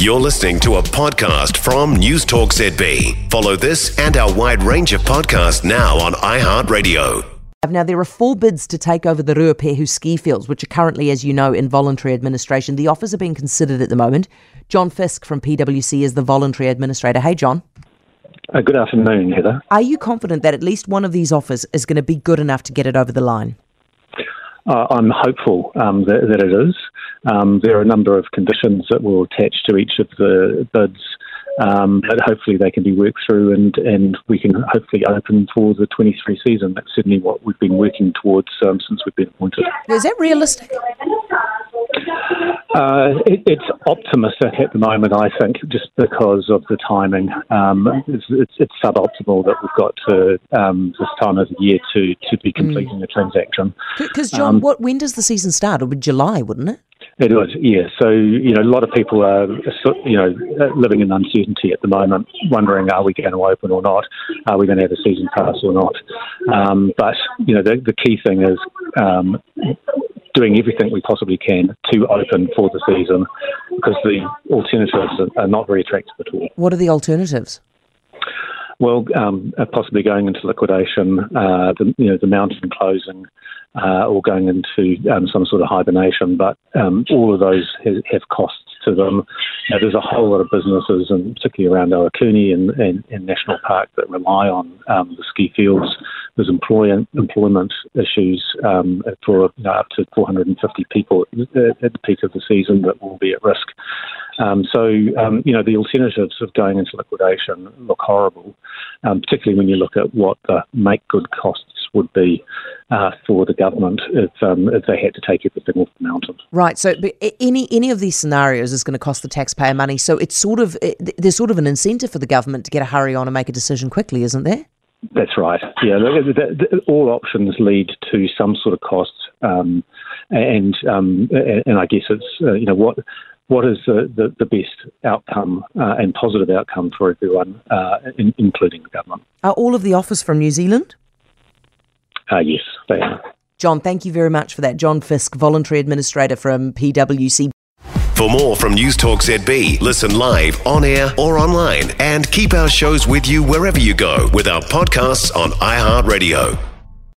You're listening to a podcast from News Talk ZB. Follow this and our wide range of podcasts now on iHeartRadio. Now, there are four bids to take over the Ruapehu ski fields, which are currently, as you know, in voluntary administration. The offers are being considered at the moment. John Fisk from PwC is the voluntary administrator. Hey, John. Uh, good afternoon, Heather. Are you confident that at least one of these offers is going to be good enough to get it over the line? Uh, I'm hopeful um, that, that, it is. Um, there are a number of conditions that will attach to each of the bids, um, but hopefully they can be worked through and, and we can hopefully open for the 23 season. That's certainly what we've been working towards um, since we've been appointed. Is that realistic? Uh, it, it's optimistic at the moment, I think, just because of the timing. Um, it's, it's, it's, suboptimal that we've got to um, this time of the year to, to be completing mm. the transaction. Because, John, um, what when does the season start? It would be July, wouldn't it? It would, yeah. So, you know, a lot of people are, you know, living in uncertainty at the moment, wondering, are we going to open or not? Are we going to have a season pass or not? Um, but, you know, the, the key thing is um, doing everything we possibly can to open for the season because the alternatives are, not very attractive at all. What are the alternatives? Well, um, uh, possibly going into liquidation, uh, the, you know, the mountain closing, uh, or going into um, some sort of hibernation. But um, all of those have, costs to them. Now, there's a whole lot of businesses, and particularly around Ohakune and, and, and National Park, that rely on um, the ski fields. There's employ- employment issues um, for you know, up to 450 people at the peak of the season that will be at risk. Um, so, um, you know, the alternatives of going into liquidation look horrible, um, particularly when you look at what the make good costs would be uh, for the government if, um, if they had to take everything off the mountain. Right. So, any any of these scenarios is going to cost the taxpayer money. So, it's sort of it, there's sort of an incentive for the government to get a hurry on and make a decision quickly, isn't there? That's right. Yeah, all options lead to some sort of cost, um, and um, and I guess it's uh, you know what what is the, the, the best outcome uh, and positive outcome for everyone, uh, in, including the government. Are all of the offers from New Zealand? Uh, yes, they are. John, thank you very much for that. John Fisk, voluntary administrator from PwC. For more from News Talk ZB, listen live, on air, or online, and keep our shows with you wherever you go with our podcasts on iHeartRadio.